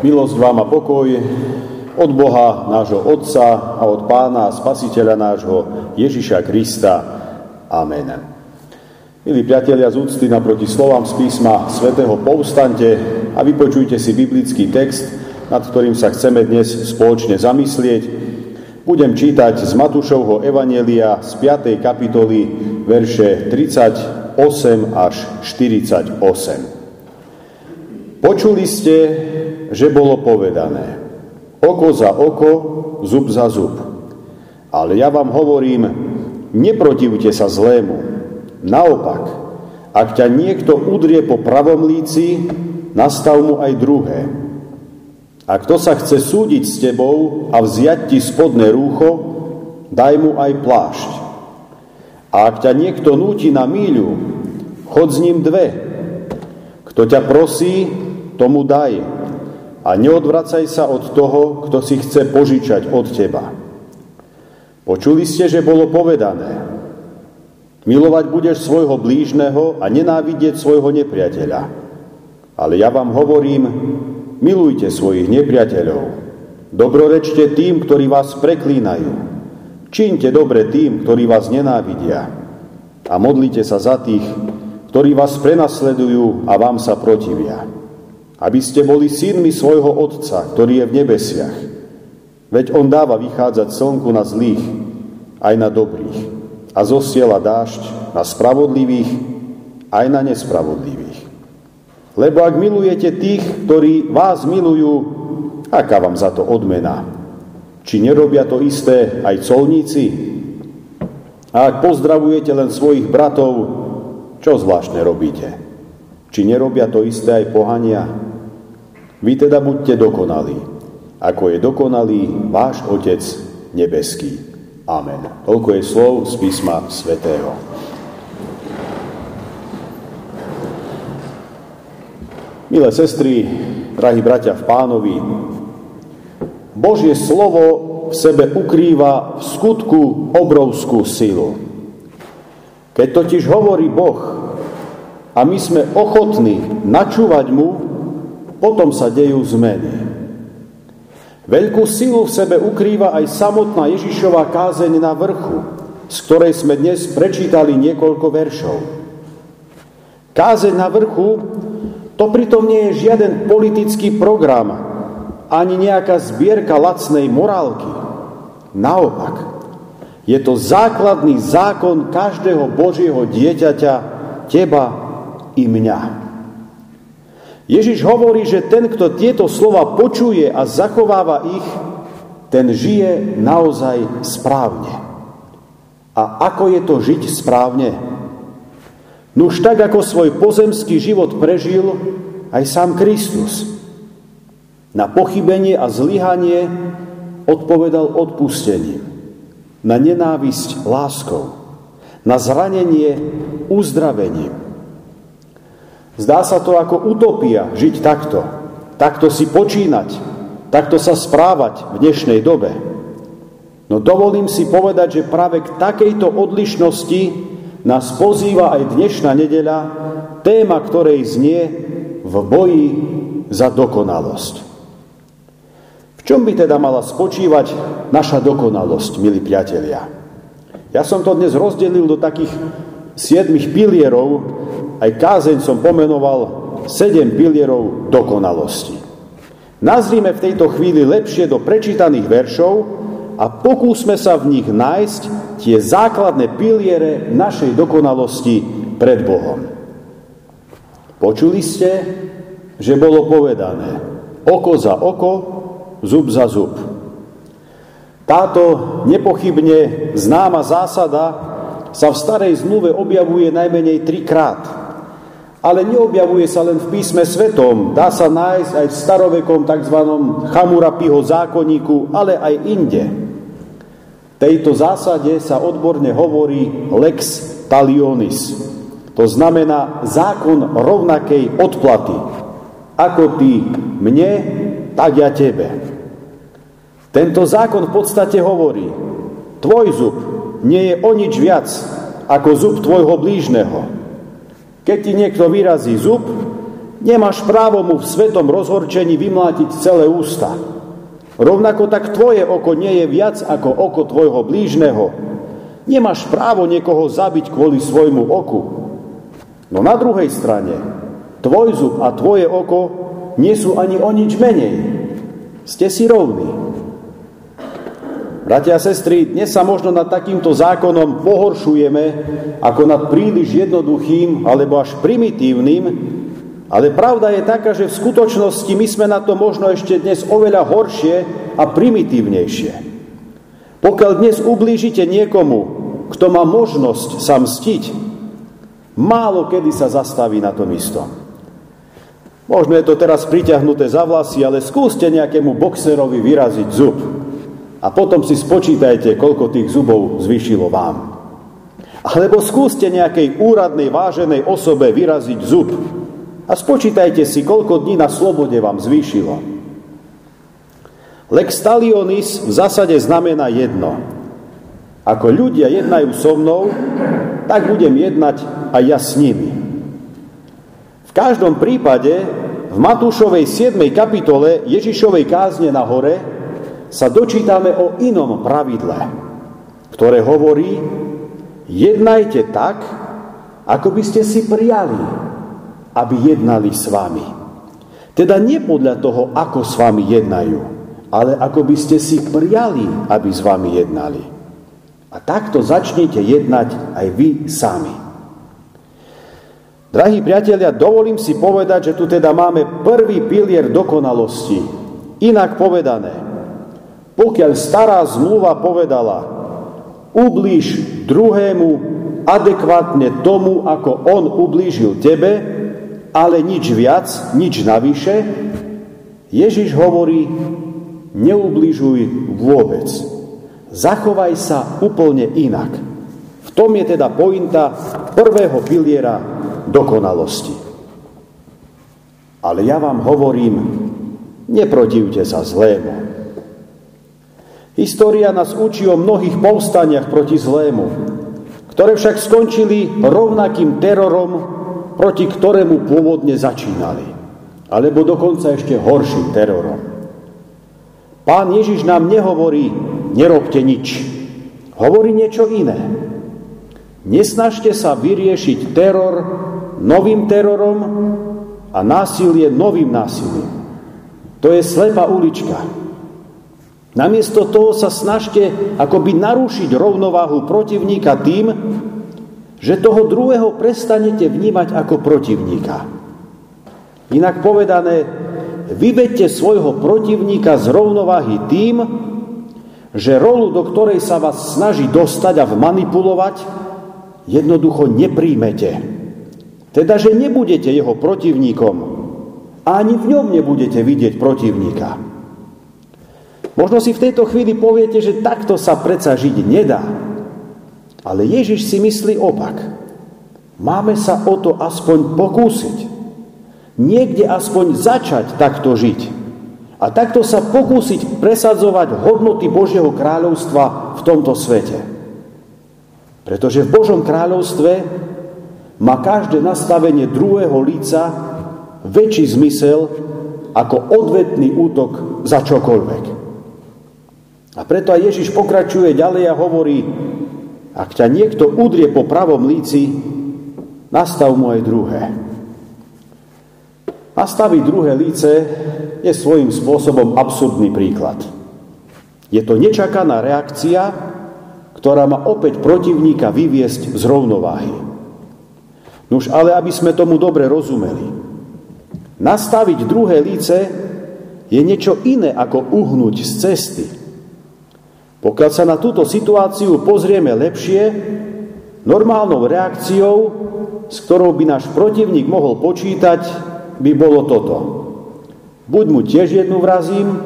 Milosť vám a pokoj od Boha, nášho Otca a od Pána a Spasiteľa nášho Ježiša Krista. Amen. Milí priatelia z úcty naproti slovám z písma svätého povstante a vypočujte si biblický text, nad ktorým sa chceme dnes spoločne zamyslieť. Budem čítať z Matúšovho Evanelia z 5. kapitoly verše 38 až 48. Počuli ste že bolo povedané oko za oko, zub za zub. Ale ja vám hovorím, neprotivte sa zlému. Naopak, ak ťa niekto udrie po pravom líci, nastav mu aj druhé. A kto sa chce súdiť s tebou a vziať ti spodné rúcho, daj mu aj plášť. A ak ťa niekto núti na míľu, chod s ním dve. Kto ťa prosí, tomu daj a neodvracaj sa od toho, kto si chce požičať od teba. Počuli ste, že bolo povedané, milovať budeš svojho blížneho a nenávidieť svojho nepriateľa. Ale ja vám hovorím, milujte svojich nepriateľov. Dobrorečte tým, ktorí vás preklínajú. Čínte dobre tým, ktorí vás nenávidia. A modlite sa za tých, ktorí vás prenasledujú a vám sa protivia aby ste boli synmi svojho Otca, ktorý je v nebesiach. Veď On dáva vychádzať slnku na zlých, aj na dobrých a zosiela dážď na spravodlivých, aj na nespravodlivých. Lebo ak milujete tých, ktorí vás milujú, aká vám za to odmena? Či nerobia to isté aj colníci? A ak pozdravujete len svojich bratov, čo zvláštne robíte? Či nerobia to isté aj pohania? Vy teda buďte dokonalí, ako je dokonalý váš Otec nebeský. Amen. Toľko je slov z písma svätého. Milé sestry, drahí bratia v pánovi, Božie slovo v sebe ukrýva v skutku obrovskú silu. Keď totiž hovorí Boh a my sme ochotní načúvať mu, potom sa dejú zmeny. Veľkú silu v sebe ukrýva aj samotná Ježišová kázeň na vrchu, z ktorej sme dnes prečítali niekoľko veršov. Kázeň na vrchu to pritom nie je žiaden politický program, ani nejaká zbierka lacnej morálky. Naopak, je to základný zákon každého Božieho dieťaťa, teba i mňa. Ježiš hovorí, že ten, kto tieto slova počuje a zachováva ich, ten žije naozaj správne. A ako je to žiť správne? Nuž tak, ako svoj pozemský život prežil aj sám Kristus. Na pochybenie a zlyhanie odpovedal odpustením. Na nenávisť láskou. Na zranenie uzdravením Zdá sa to ako utopia žiť takto. Takto si počínať. Takto sa správať v dnešnej dobe. No dovolím si povedať, že práve k takejto odlišnosti nás pozýva aj dnešná nedeľa, téma ktorej znie v boji za dokonalosť. V čom by teda mala spočívať naša dokonalosť, milí priatelia? Ja som to dnes rozdelil do takých siedmých pilierov, aj kázeň som pomenoval sedem pilierov dokonalosti. Nazrime v tejto chvíli lepšie do prečítaných veršov a pokúsme sa v nich nájsť tie základné piliere našej dokonalosti pred Bohom. Počuli ste, že bolo povedané oko za oko, zub za zub. Táto nepochybne známa zásada sa v starej zmluve objavuje najmenej trikrát. Ale neobjavuje sa len v písme svetom, dá sa nájsť aj v starovekom tzv. Chamurapiho zákonníku, ale aj inde. Tejto zásade sa odborne hovorí lex talionis. To znamená zákon rovnakej odplaty. Ako ty mne, tak ja tebe. Tento zákon v podstate hovorí, tvoj zub nie je o nič viac ako zub tvojho blížneho. Keď ti niekto vyrazí zub, Nemáš právo mu v svetom rozhorčení vymlátiť celé ústa. Rovnako tak tvoje oko nie je viac ako oko tvojho blížneho. Nemáš právo niekoho zabiť kvôli svojmu oku. No na druhej strane, tvoj zub a tvoje oko nie sú ani o nič menej. Ste si rovní. Bratia a sestry, dnes sa možno nad takýmto zákonom pohoršujeme ako nad príliš jednoduchým alebo až primitívnym, ale pravda je taká, že v skutočnosti my sme na to možno ešte dnes oveľa horšie a primitívnejšie. Pokiaľ dnes ublížite niekomu, kto má možnosť sa mstiť, málo kedy sa zastaví na tom istom. Možno je to teraz priťahnuté za vlasy, ale skúste nejakému boxerovi vyraziť zub. A potom si spočítajte, koľko tých zubov zvyšilo vám. Alebo skúste nejakej úradnej, váženej osobe vyraziť zub a spočítajte si, koľko dní na slobode vám zvýšilo. Lex talionis v zásade znamená jedno. Ako ľudia jednajú so mnou, tak budem jednať aj ja s nimi. V každom prípade v Matúšovej 7. kapitole Ježišovej kázne na hore sa dočítame o inom pravidle, ktoré hovorí, jednajte tak, ako by ste si prijali, aby jednali s vami. Teda nie podľa toho, ako s vami jednajú, ale ako by ste si prijali, aby s vami jednali. A takto začnete jednať aj vy sami. Drahí priatelia, dovolím si povedať, že tu teda máme prvý pilier dokonalosti. Inak povedané, pokiaľ stará zmluva povedala, ublíž druhému adekvátne tomu, ako on ublížil tebe, ale nič viac, nič navyše, Ježiš hovorí, neubližuj vôbec. Zachovaj sa úplne inak. V tom je teda pointa prvého piliera dokonalosti. Ale ja vám hovorím, neprotivte sa zlému. História nás učí o mnohých povstaniach proti zlému, ktoré však skončili rovnakým terorom, proti ktorému pôvodne začínali. Alebo dokonca ešte horším terorom. Pán Ježiš nám nehovorí, nerobte nič. Hovorí niečo iné. Nesnažte sa vyriešiť teror novým terorom a násilie novým násilím. To je slepá ulička. Namiesto toho sa snažte akoby narušiť rovnováhu protivníka tým, že toho druhého prestanete vnímať ako protivníka. Inak povedané, vyvedte svojho protivníka z rovnováhy tým, že rolu, do ktorej sa vás snaží dostať a vmanipulovať, jednoducho nepríjmete. Teda, že nebudete jeho protivníkom a ani v ňom nebudete vidieť protivníka. Možno si v tejto chvíli poviete, že takto sa predsa žiť nedá. Ale Ježiš si myslí opak. Máme sa o to aspoň pokúsiť. Niekde aspoň začať takto žiť. A takto sa pokúsiť presadzovať hodnoty Božieho kráľovstva v tomto svete. Pretože v Božom kráľovstve má každé nastavenie druhého líca väčší zmysel ako odvetný útok za čokoľvek. A preto aj Ježiš pokračuje ďalej a hovorí, ak ťa niekto udrie po pravom líci, nastav mu aj druhé. Nastaviť druhé líce je svojím spôsobom absurdný príklad. Je to nečakaná reakcia, ktorá má opäť protivníka vyviesť z rovnováhy. Nuž ale, aby sme tomu dobre rozumeli. Nastaviť druhé líce je niečo iné ako uhnúť z cesty – pokiaľ sa na túto situáciu pozrieme lepšie, normálnou reakciou, s ktorou by náš protivník mohol počítať, by bolo toto. Buď mu tiež jednu vrazím,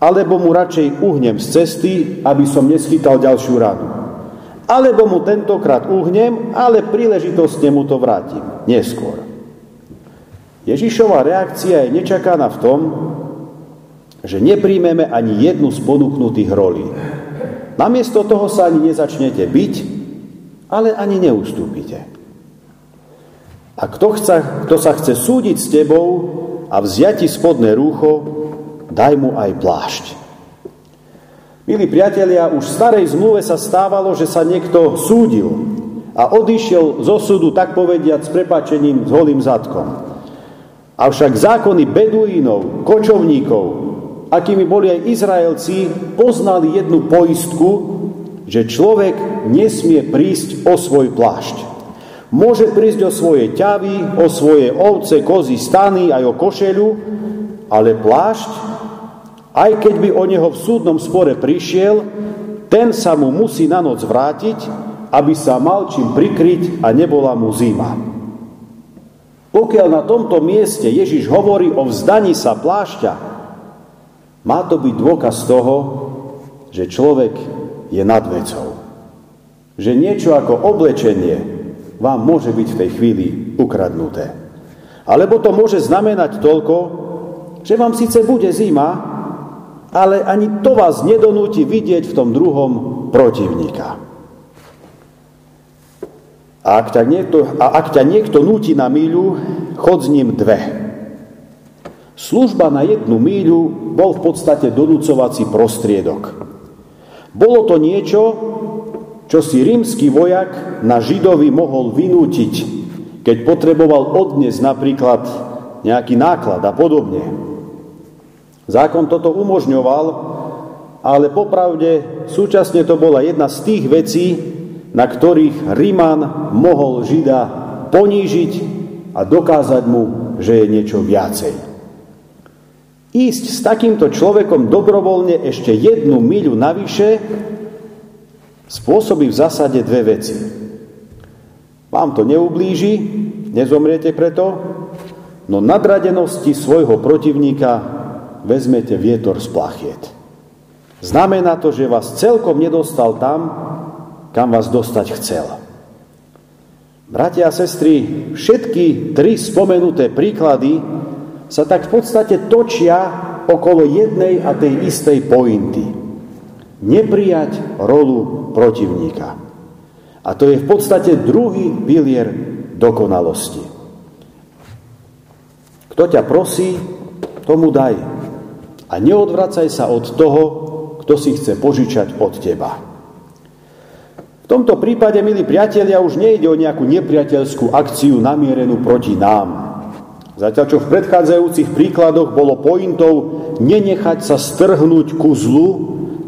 alebo mu radšej uhnem z cesty, aby som neschytal ďalšiu radu. Alebo mu tentokrát uhnem, ale príležitostne mu to vrátim. Neskôr. Ježišová reakcia je nečakaná v tom, že nepríjmeme ani jednu z ponúknutých rolí. Namiesto toho sa ani nezačnete byť, ale ani neustúpite. A kto, chce, kto sa chce súdiť s tebou a vziati spodné rúcho, daj mu aj plášť. Milí priatelia, už v starej zmluve sa stávalo, že sa niekto súdil a odišiel zo súdu, tak povediať, s prepačením s holým zadkom. Avšak zákony beduínov, kočovníkov, akými boli aj Izraelci, poznali jednu poistku, že človek nesmie prísť o svoj plášť. Môže prísť o svoje ťavy, o svoje ovce, kozy, stany, aj o košelu, ale plášť, aj keď by o neho v súdnom spore prišiel, ten sa mu musí na noc vrátiť, aby sa mal čím prikryť a nebola mu zima. Pokiaľ na tomto mieste Ježiš hovorí o vzdaní sa plášťa, má to byť dôkaz toho, že človek je nad vecou. Že niečo ako oblečenie vám môže byť v tej chvíli ukradnuté. Alebo to môže znamenať toľko, že vám síce bude zima, ale ani to vás nedonúti vidieť v tom druhom protivníka. A ak ťa niekto, a ak ťa niekto núti na míľu, chod s ním dve. Služba na jednu míľu bol v podstate donúcovací prostriedok. Bolo to niečo, čo si rímsky vojak na Židovi mohol vynútiť, keď potreboval odniesť napríklad nejaký náklad a podobne. Zákon toto umožňoval, ale popravde súčasne to bola jedna z tých vecí, na ktorých Ríman mohol Žida ponížiť a dokázať mu, že je niečo viacej. Ísť s takýmto človekom dobrovoľne ešte jednu miľu navyše spôsobí v zásade dve veci. Vám to neublíži, nezomriete preto, no nadradenosti svojho protivníka vezmete vietor z plachiet. Znamená to, že vás celkom nedostal tam, kam vás dostať chcel. Bratia a sestry, všetky tri spomenuté príklady sa tak v podstate točia okolo jednej a tej istej pointy. Neprijať rolu protivníka. A to je v podstate druhý pilier dokonalosti. Kto ťa prosí, tomu daj. A neodvracaj sa od toho, kto si chce požičať od teba. V tomto prípade, milí priatelia, už nejde o nejakú nepriateľskú akciu namierenú proti nám. Zatiaľ, čo v predchádzajúcich príkladoch bolo pointou nenechať sa strhnúť ku zlu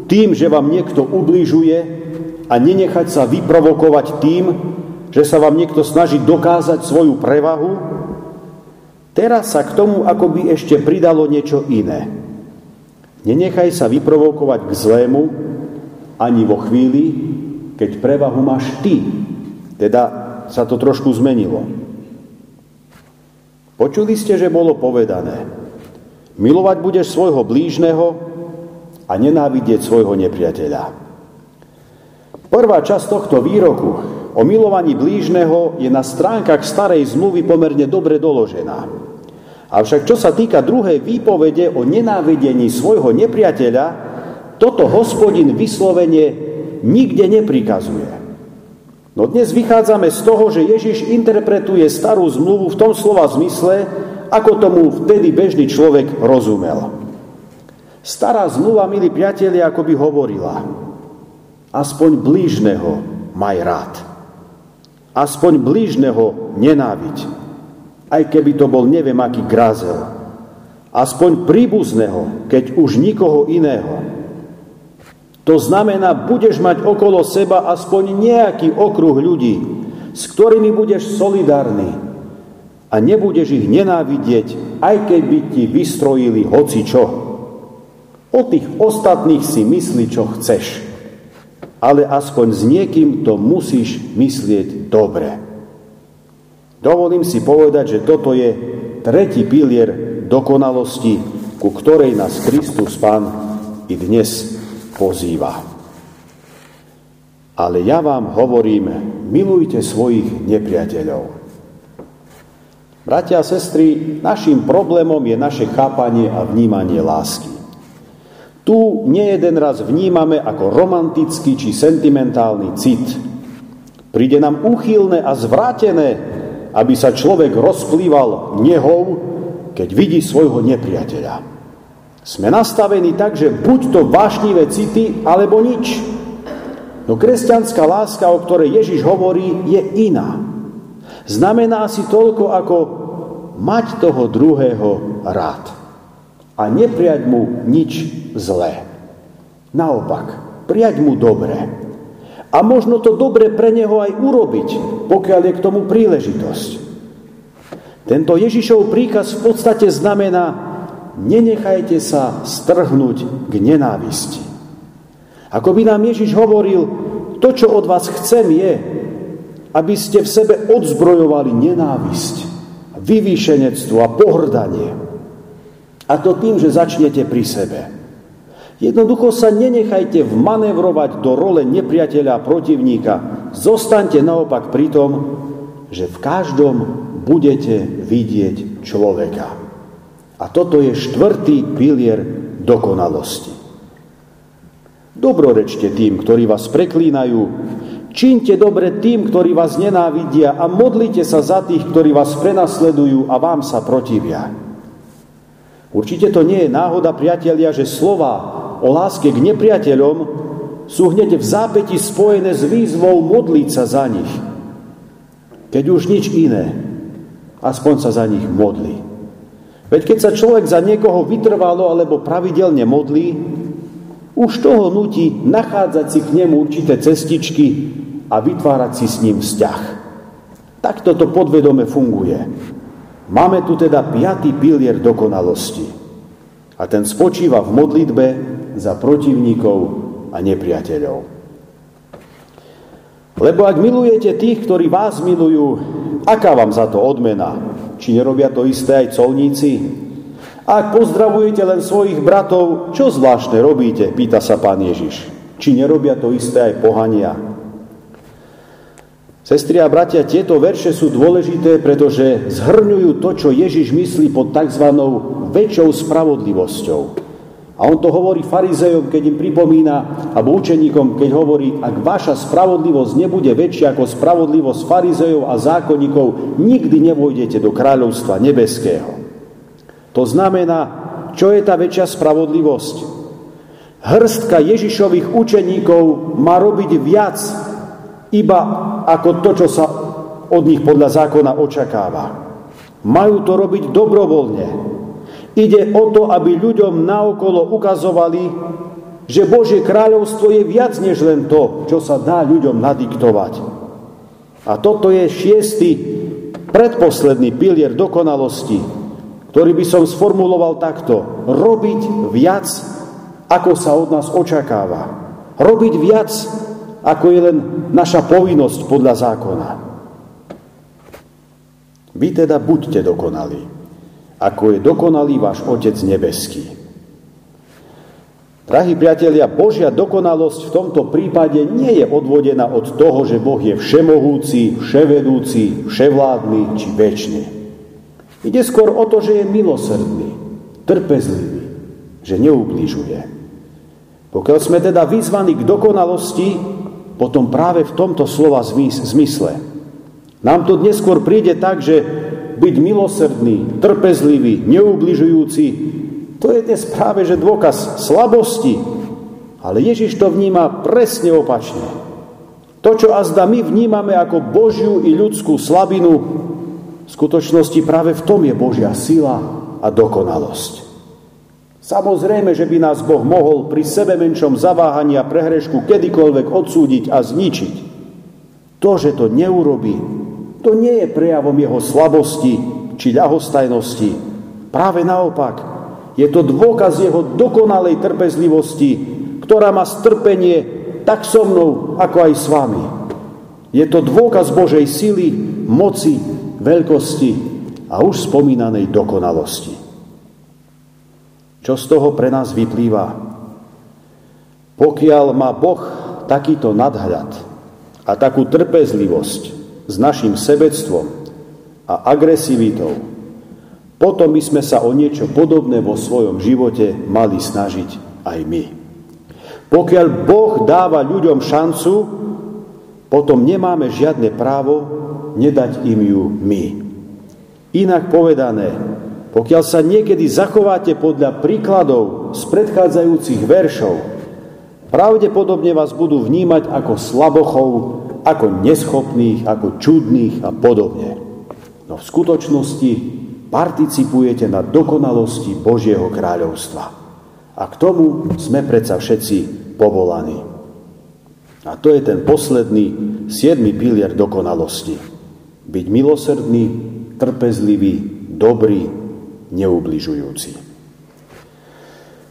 tým, že vám niekto ubližuje, a nenechať sa vyprovokovať tým, že sa vám niekto snaží dokázať svoju prevahu, teraz sa k tomu akoby ešte pridalo niečo iné. Nenechaj sa vyprovokovať k zlému ani vo chvíli, keď prevahu máš ty. Teda sa to trošku zmenilo. Počuli ste, že bolo povedané, milovať budeš svojho blížneho a nenávidieť svojho nepriateľa. Prvá časť tohto výroku o milovaní blížneho je na stránkach starej zmluvy pomerne dobre doložená. Avšak čo sa týka druhej výpovede o nenávidení svojho nepriateľa, toto hospodin vyslovene nikde neprikazuje. No dnes vychádzame z toho, že Ježiš interpretuje starú zmluvu v tom slova zmysle, ako tomu vtedy bežný človek rozumel. Stará zmluva, milí priatelia, ako by hovorila – Aspoň blížneho maj rád. Aspoň blížneho nenáviť. Aj keby to bol neviem aký grázel. Aspoň príbuzného, keď už nikoho iného. To znamená, budeš mať okolo seba aspoň nejaký okruh ľudí, s ktorými budeš solidárny a nebudeš ich nenávidieť, aj keď by ti vystrojili hoci čo. O tých ostatných si mysli, čo chceš ale aspoň s niekým to musíš myslieť dobre. Dovolím si povedať, že toto je tretí pilier dokonalosti, ku ktorej nás Kristus Pán i dnes pozýva. Ale ja vám hovorím, milujte svojich nepriateľov. Bratia a sestry, našim problémom je naše chápanie a vnímanie lásky tu nie jeden raz vnímame ako romantický či sentimentálny cit. Príde nám úchylné a zvrátené, aby sa človek rozplýval nehou, keď vidí svojho nepriateľa. Sme nastavení tak, že buď to vášnivé city, alebo nič. No kresťanská láska, o ktorej Ježiš hovorí, je iná. Znamená si toľko ako mať toho druhého rád a nepriať mu nič zlé. Naopak, prijať mu dobré. A možno to dobre pre neho aj urobiť, pokiaľ je k tomu príležitosť. Tento Ježišov príkaz v podstate znamená, nenechajte sa strhnúť k nenávisti. Ako by nám Ježiš hovoril, to, čo od vás chcem, je, aby ste v sebe odzbrojovali nenávisť, vyvýšenectvo a pohrdanie. A to tým, že začnete pri sebe. Jednoducho sa nenechajte vmanevrovať do role nepriateľa a protivníka. Zostaňte naopak pri tom, že v každom budete vidieť človeka. A toto je štvrtý pilier dokonalosti. Dobrorečte tým, ktorí vás preklínajú, čínte dobre tým, ktorí vás nenávidia a modlite sa za tých, ktorí vás prenasledujú a vám sa protivia. Určite to nie je náhoda, priatelia, že slova o láske k nepriateľom sú hneď v zápäti spojené s výzvou modliť sa za nich. Keď už nič iné, aspoň sa za nich modli. Veď keď sa človek za niekoho vytrvalo alebo pravidelne modlí, už toho nutí nachádzať si k nemu určité cestičky a vytvárať si s ním vzťah. Takto to podvedome funguje. Máme tu teda piatý pilier dokonalosti. A ten spočíva v modlitbe za protivníkov a nepriateľov. Lebo ak milujete tých, ktorí vás milujú, aká vám za to odmena? Či nerobia to isté aj colníci? Ak pozdravujete len svojich bratov, čo zvláštne robíte? Pýta sa pán Ježiš. Či nerobia to isté aj pohania? Sestri a bratia, tieto verše sú dôležité, pretože zhrňujú to, čo Ježiš myslí pod tzv. väčšou spravodlivosťou. A on to hovorí farizejom, keď im pripomína, alebo učeníkom, keď hovorí, ak vaša spravodlivosť nebude väčšia ako spravodlivosť farizejov a zákonníkov, nikdy nevojdete do kráľovstva nebeského. To znamená, čo je tá väčšia spravodlivosť? Hrstka Ježišových učeníkov má robiť viac iba ako to, čo sa od nich podľa zákona očakáva. Majú to robiť dobrovoľne. Ide o to, aby ľuďom naokolo ukazovali, že Božie kráľovstvo je viac než len to, čo sa dá ľuďom nadiktovať. A toto je šiestý, predposledný pilier dokonalosti, ktorý by som sformuloval takto. Robiť viac, ako sa od nás očakáva. Robiť viac, ako je len naša povinnosť podľa zákona. Vy teda buďte dokonalí, ako je dokonalý váš Otec nebeský. Drahí priatelia, Božia dokonalosť v tomto prípade nie je odvodená od toho, že Boh je všemohúci, vševedúci, vševládny či väčší. Ide skôr o to, že je milosrdný, trpezlivý, že neublížuje. Pokiaľ sme teda vyzvaní k dokonalosti, potom práve v tomto slova zmysle. Nám to dnes skôr príde tak, že byť milosrdný, trpezlivý, neubližujúci, to je dnes práve že dôkaz slabosti. Ale Ježiš to vníma presne opačne. To, čo azda my vnímame ako Božiu i ľudskú slabinu, v skutočnosti práve v tom je Božia sila a dokonalosť. Samozrejme, že by nás Boh mohol pri sebe menšom zaváhaní a prehrešku kedykoľvek odsúdiť a zničiť. To, že to neurobí, to nie je prejavom jeho slabosti či ľahostajnosti. Práve naopak, je to dôkaz jeho dokonalej trpezlivosti, ktorá má strpenie tak so mnou, ako aj s vami. Je to dôkaz Božej sily, moci veľkosti a už spomínanej dokonalosti. Čo z toho pre nás vyplýva? Pokiaľ má Boh takýto nadhľad a takú trpezlivosť s našim sebectvom a agresivitou, potom by sme sa o niečo podobné vo svojom živote mali snažiť aj my. Pokiaľ Boh dáva ľuďom šancu, potom nemáme žiadne právo nedať im ju my. Inak povedané, pokiaľ sa niekedy zachováte podľa príkladov z predchádzajúcich veršov, pravdepodobne vás budú vnímať ako slabochov, ako neschopných, ako čudných a podobne. No v skutočnosti participujete na dokonalosti Božieho kráľovstva. A k tomu sme predsa všetci povolaní. A to je ten posledný, siedmy pilier dokonalosti. Byť milosrdný, trpezlivý, dobrý, neubližujúci.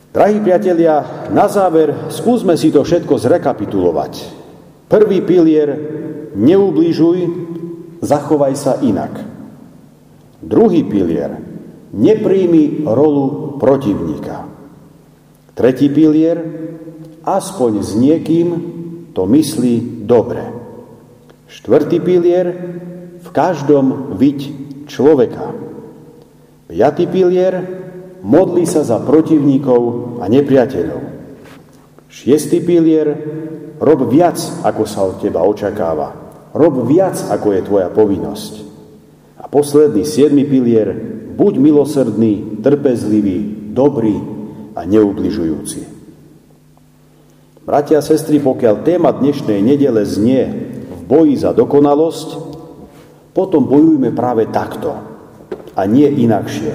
Drahí priatelia, na záver skúsme si to všetko zrekapitulovať. Prvý pilier, neubližuj, zachovaj sa inak. Druhý pilier, nepríjmi rolu protivníka. Tretí pilier, aspoň s niekým to myslí dobre. Štvrtý pilier, v každom viď človeka. Piatý pilier, modli sa za protivníkov a nepriateľov. Šiestý pilier, rob viac, ako sa od teba očakáva. Rob viac, ako je tvoja povinnosť. A posledný, siedmy pilier, buď milosrdný, trpezlivý, dobrý a neubližujúci. Bratia a sestry, pokiaľ téma dnešnej nedele znie v boji za dokonalosť, potom bojujme práve takto a nie inakšie.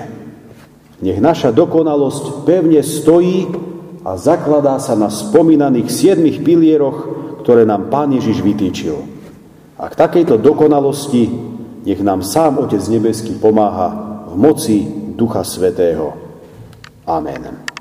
Nech naša dokonalosť pevne stojí a zakladá sa na spomínaných siedmých pilieroch, ktoré nám Pán Ježiš vytýčil. A k takejto dokonalosti nech nám sám Otec Nebeský pomáha v moci Ducha Svetého. Amen.